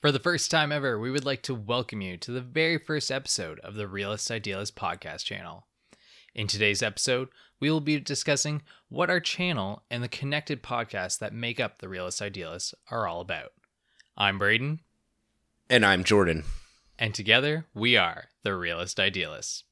For the first time ever, we would like to welcome you to the very first episode of the Realist Idealist podcast channel. In today's episode, we will be discussing what our channel and the connected podcasts that make up the Realist Idealists are all about. I'm Braden, And I'm Jordan. and together we are the Realist Idealists.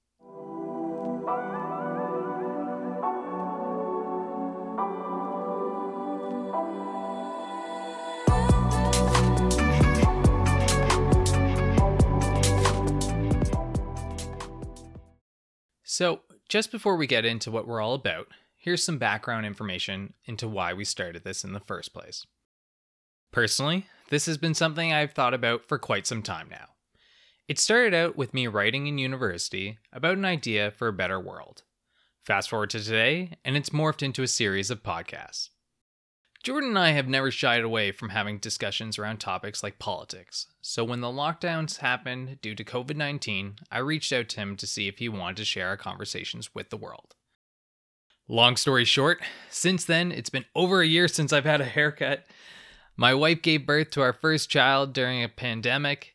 So, just before we get into what we're all about, here's some background information into why we started this in the first place. Personally, this has been something I've thought about for quite some time now. It started out with me writing in university about an idea for a better world. Fast forward to today, and it's morphed into a series of podcasts. Jordan and I have never shied away from having discussions around topics like politics, so when the lockdowns happened due to COVID 19, I reached out to him to see if he wanted to share our conversations with the world. Long story short, since then, it's been over a year since I've had a haircut. My wife gave birth to our first child during a pandemic,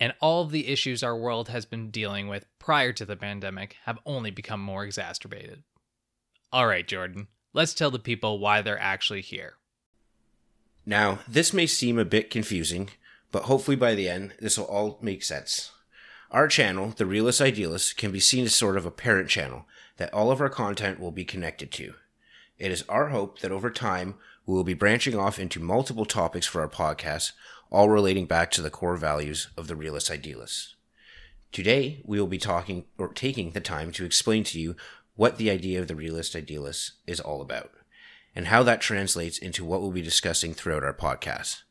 and all of the issues our world has been dealing with prior to the pandemic have only become more exacerbated. All right, Jordan, let's tell the people why they're actually here. Now, this may seem a bit confusing, but hopefully by the end, this will all make sense. Our channel, The Realist Idealist, can be seen as sort of a parent channel that all of our content will be connected to. It is our hope that over time, we will be branching off into multiple topics for our podcast, all relating back to the core values of the Realist Idealist. Today, we will be talking or taking the time to explain to you what the idea of the Realist Idealist is all about and how that translates into what we'll be discussing throughout our podcast.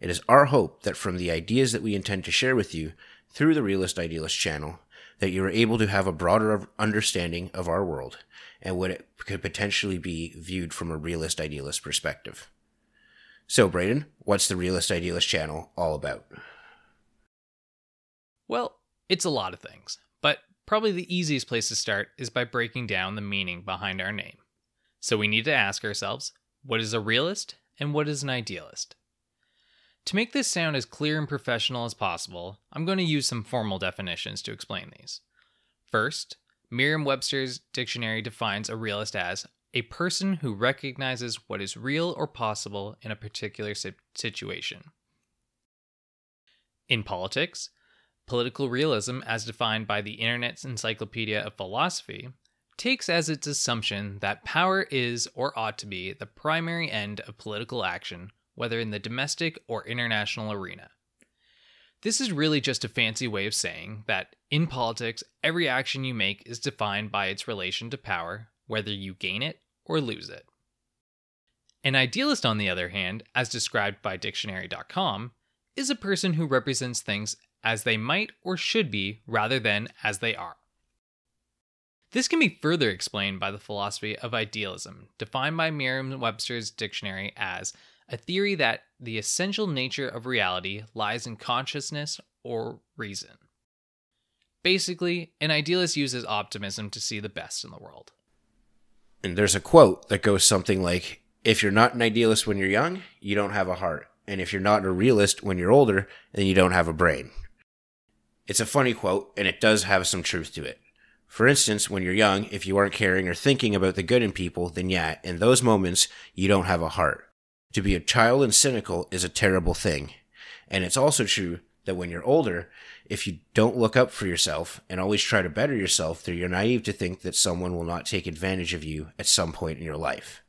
It is our hope that from the ideas that we intend to share with you through the Realist Idealist channel, that you are able to have a broader understanding of our world and what it could potentially be viewed from a realist idealist perspective. So, Braden, what's the Realist Idealist channel all about? Well, it's a lot of things, but probably the easiest place to start is by breaking down the meaning behind our name. So we need to ask ourselves what is a realist and what is an idealist? To make this sound as clear and professional as possible, I'm going to use some formal definitions to explain these. First, Merriam Webster's dictionary defines a realist as a person who recognizes what is real or possible in a particular situation. In politics, political realism, as defined by the Internet's Encyclopedia of Philosophy, takes as its assumption that power is or ought to be the primary end of political action, whether in the domestic or international arena. This is really just a fancy way of saying that in politics, every action you make is defined by its relation to power, whether you gain it or lose it. An idealist, on the other hand, as described by Dictionary.com, is a person who represents things as they might or should be rather than as they are. This can be further explained by the philosophy of idealism, defined by Merriam Webster's dictionary as a theory that the essential nature of reality lies in consciousness or reason. Basically, an idealist uses optimism to see the best in the world. And there's a quote that goes something like If you're not an idealist when you're young, you don't have a heart. And if you're not a realist when you're older, then you don't have a brain. It's a funny quote, and it does have some truth to it. For instance, when you're young, if you aren't caring or thinking about the good in people, then yeah, in those moments, you don't have a heart. To be a child and cynical is a terrible thing. And it's also true that when you're older, if you don't look up for yourself and always try to better yourself, then you're naive to think that someone will not take advantage of you at some point in your life.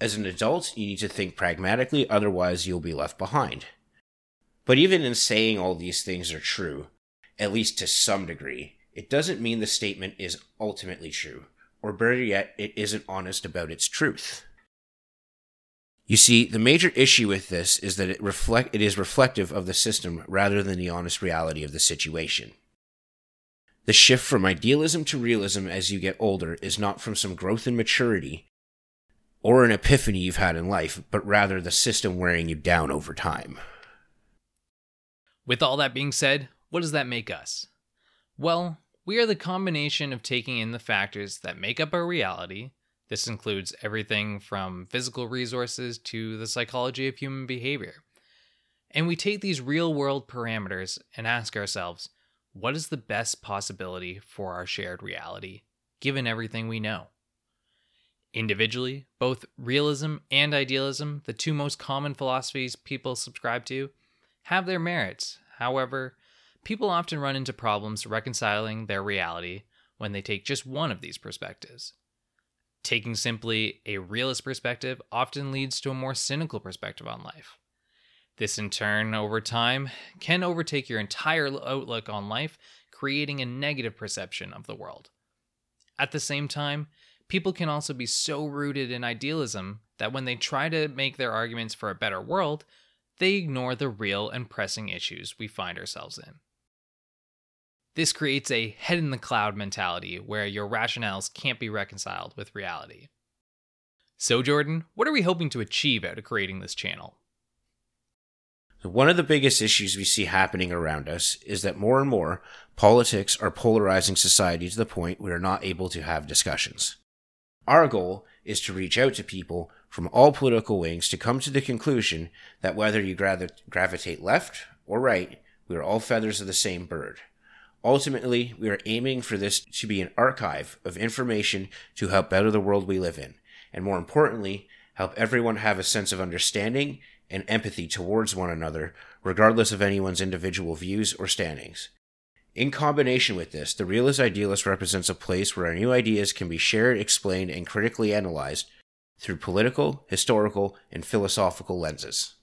As an adult, you need to think pragmatically, otherwise, you'll be left behind. But even in saying all these things are true, at least to some degree, it doesn't mean the statement is ultimately true, or better yet, it isn't honest about its truth. You see, the major issue with this is that it reflect it is reflective of the system rather than the honest reality of the situation. The shift from idealism to realism as you get older is not from some growth and maturity or an epiphany you've had in life, but rather the system wearing you down over time. With all that being said, what does that make us? Well, we are the combination of taking in the factors that make up our reality. This includes everything from physical resources to the psychology of human behavior. And we take these real world parameters and ask ourselves what is the best possibility for our shared reality, given everything we know? Individually, both realism and idealism, the two most common philosophies people subscribe to, have their merits. However, people often run into problems reconciling their reality when they take just one of these perspectives. Taking simply a realist perspective often leads to a more cynical perspective on life. This, in turn, over time, can overtake your entire outlook on life, creating a negative perception of the world. At the same time, people can also be so rooted in idealism that when they try to make their arguments for a better world, they ignore the real and pressing issues we find ourselves in. This creates a head in the cloud mentality where your rationales can't be reconciled with reality. So, Jordan, what are we hoping to achieve out of creating this channel? One of the biggest issues we see happening around us is that more and more politics are polarizing society to the point we are not able to have discussions. Our goal is to reach out to people from all political wings to come to the conclusion that whether you gravitate left or right, we are all feathers of the same bird. Ultimately, we are aiming for this to be an archive of information to help better the world we live in, and more importantly, help everyone have a sense of understanding and empathy towards one another, regardless of anyone's individual views or standings. In combination with this, the realist idealist represents a place where our new ideas can be shared, explained, and critically analyzed through political, historical, and philosophical lenses.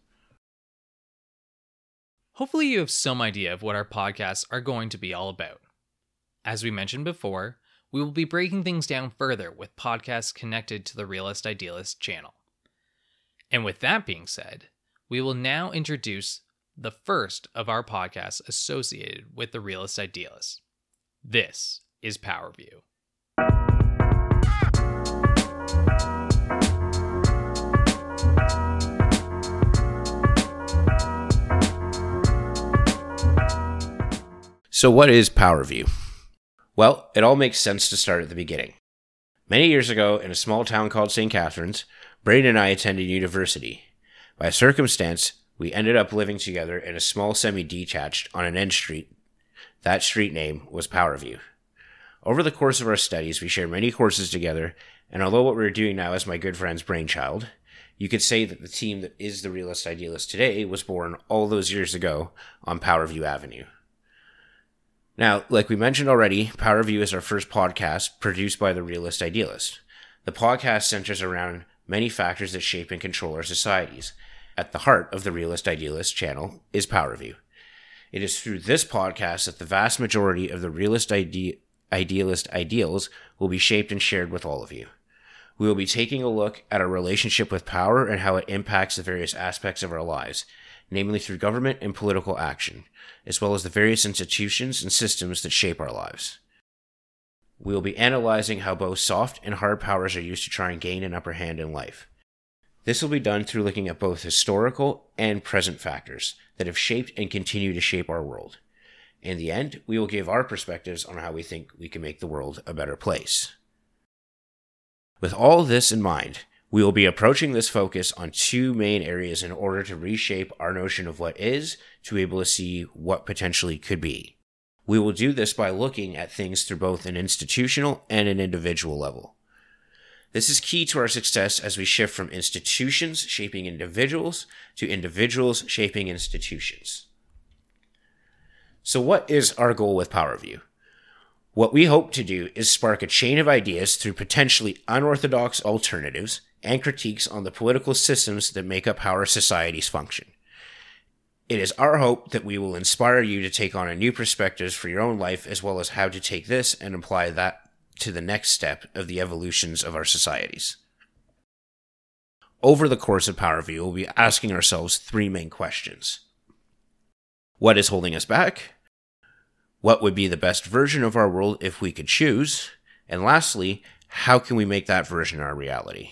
Hopefully, you have some idea of what our podcasts are going to be all about. As we mentioned before, we will be breaking things down further with podcasts connected to the Realist Idealist channel. And with that being said, we will now introduce the first of our podcasts associated with the realist Idealist. This is Power View. So, what is Power View? Well, it all makes sense to start at the beginning. Many years ago, in a small town called St. Catharines, Braden and I attended university. By circumstance, we ended up living together in a small semi detached on an end street. That street name was Powerview. Over the course of our studies, we shared many courses together, and although what we are doing now is my good friend's brainchild, you could say that the team that is the realist idealist today was born all those years ago on Powerview Avenue. Now, like we mentioned already, Powerview is our first podcast produced by the realist idealist. The podcast centers around many factors that shape and control our societies, at the heart of the Realist Idealist channel is Power View. It is through this podcast that the vast majority of the Realist ide- Idealist ideals will be shaped and shared with all of you. We will be taking a look at our relationship with power and how it impacts the various aspects of our lives, namely through government and political action, as well as the various institutions and systems that shape our lives. We will be analyzing how both soft and hard powers are used to try and gain an upper hand in life. This will be done through looking at both historical and present factors that have shaped and continue to shape our world. In the end, we will give our perspectives on how we think we can make the world a better place. With all this in mind, we will be approaching this focus on two main areas in order to reshape our notion of what is to be able to see what potentially could be. We will do this by looking at things through both an institutional and an individual level. This is key to our success as we shift from institutions shaping individuals to individuals shaping institutions. So, what is our goal with PowerView? What we hope to do is spark a chain of ideas through potentially unorthodox alternatives and critiques on the political systems that make up how our societies function. It is our hope that we will inspire you to take on a new perspectives for your own life as well as how to take this and apply that to the next step of the evolutions of our societies. Over the course of PowerView, we'll be asking ourselves three main questions What is holding us back? What would be the best version of our world if we could choose? And lastly, how can we make that version our reality?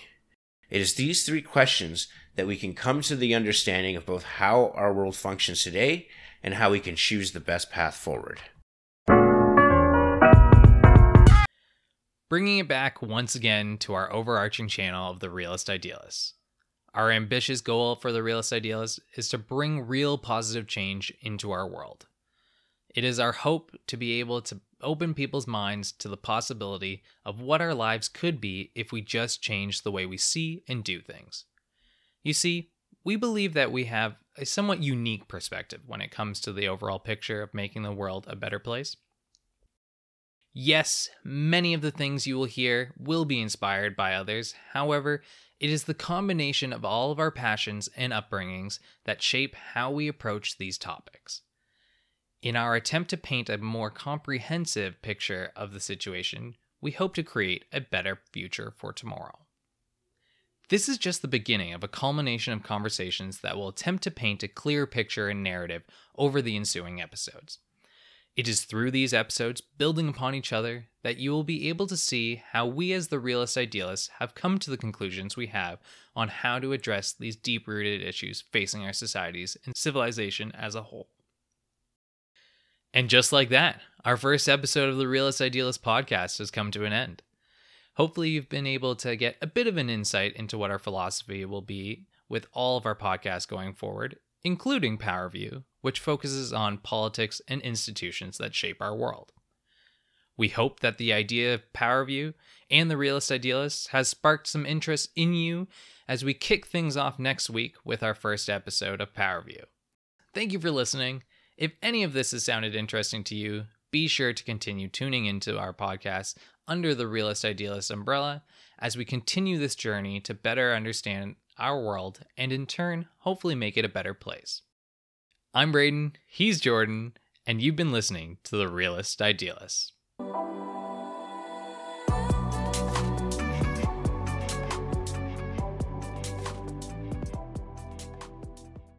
It is these three questions that we can come to the understanding of both how our world functions today and how we can choose the best path forward. bringing it back once again to our overarching channel of the realist idealists. Our ambitious goal for the Realist Idealist is to bring real positive change into our world. It is our hope to be able to open people's minds to the possibility of what our lives could be if we just change the way we see and do things. You see, we believe that we have a somewhat unique perspective when it comes to the overall picture of making the world a better place. Yes, many of the things you will hear will be inspired by others. However, it is the combination of all of our passions and upbringings that shape how we approach these topics. In our attempt to paint a more comprehensive picture of the situation, we hope to create a better future for tomorrow. This is just the beginning of a culmination of conversations that will attempt to paint a clear picture and narrative over the ensuing episodes. It is through these episodes, building upon each other, that you will be able to see how we, as the realist idealists, have come to the conclusions we have on how to address these deep rooted issues facing our societies and civilization as a whole. And just like that, our first episode of the Realist Idealist podcast has come to an end. Hopefully, you've been able to get a bit of an insight into what our philosophy will be with all of our podcasts going forward, including Power View, which focuses on politics and institutions that shape our world. We hope that the idea of Power View and the Realist Idealists has sparked some interest in you as we kick things off next week with our first episode of Power View. Thank you for listening. If any of this has sounded interesting to you, be sure to continue tuning into our podcast under the Realist Idealist umbrella as we continue this journey to better understand our world and in turn, hopefully make it a better place. I'm Braden, he's Jordan, and you've been listening to the Realist Idealist.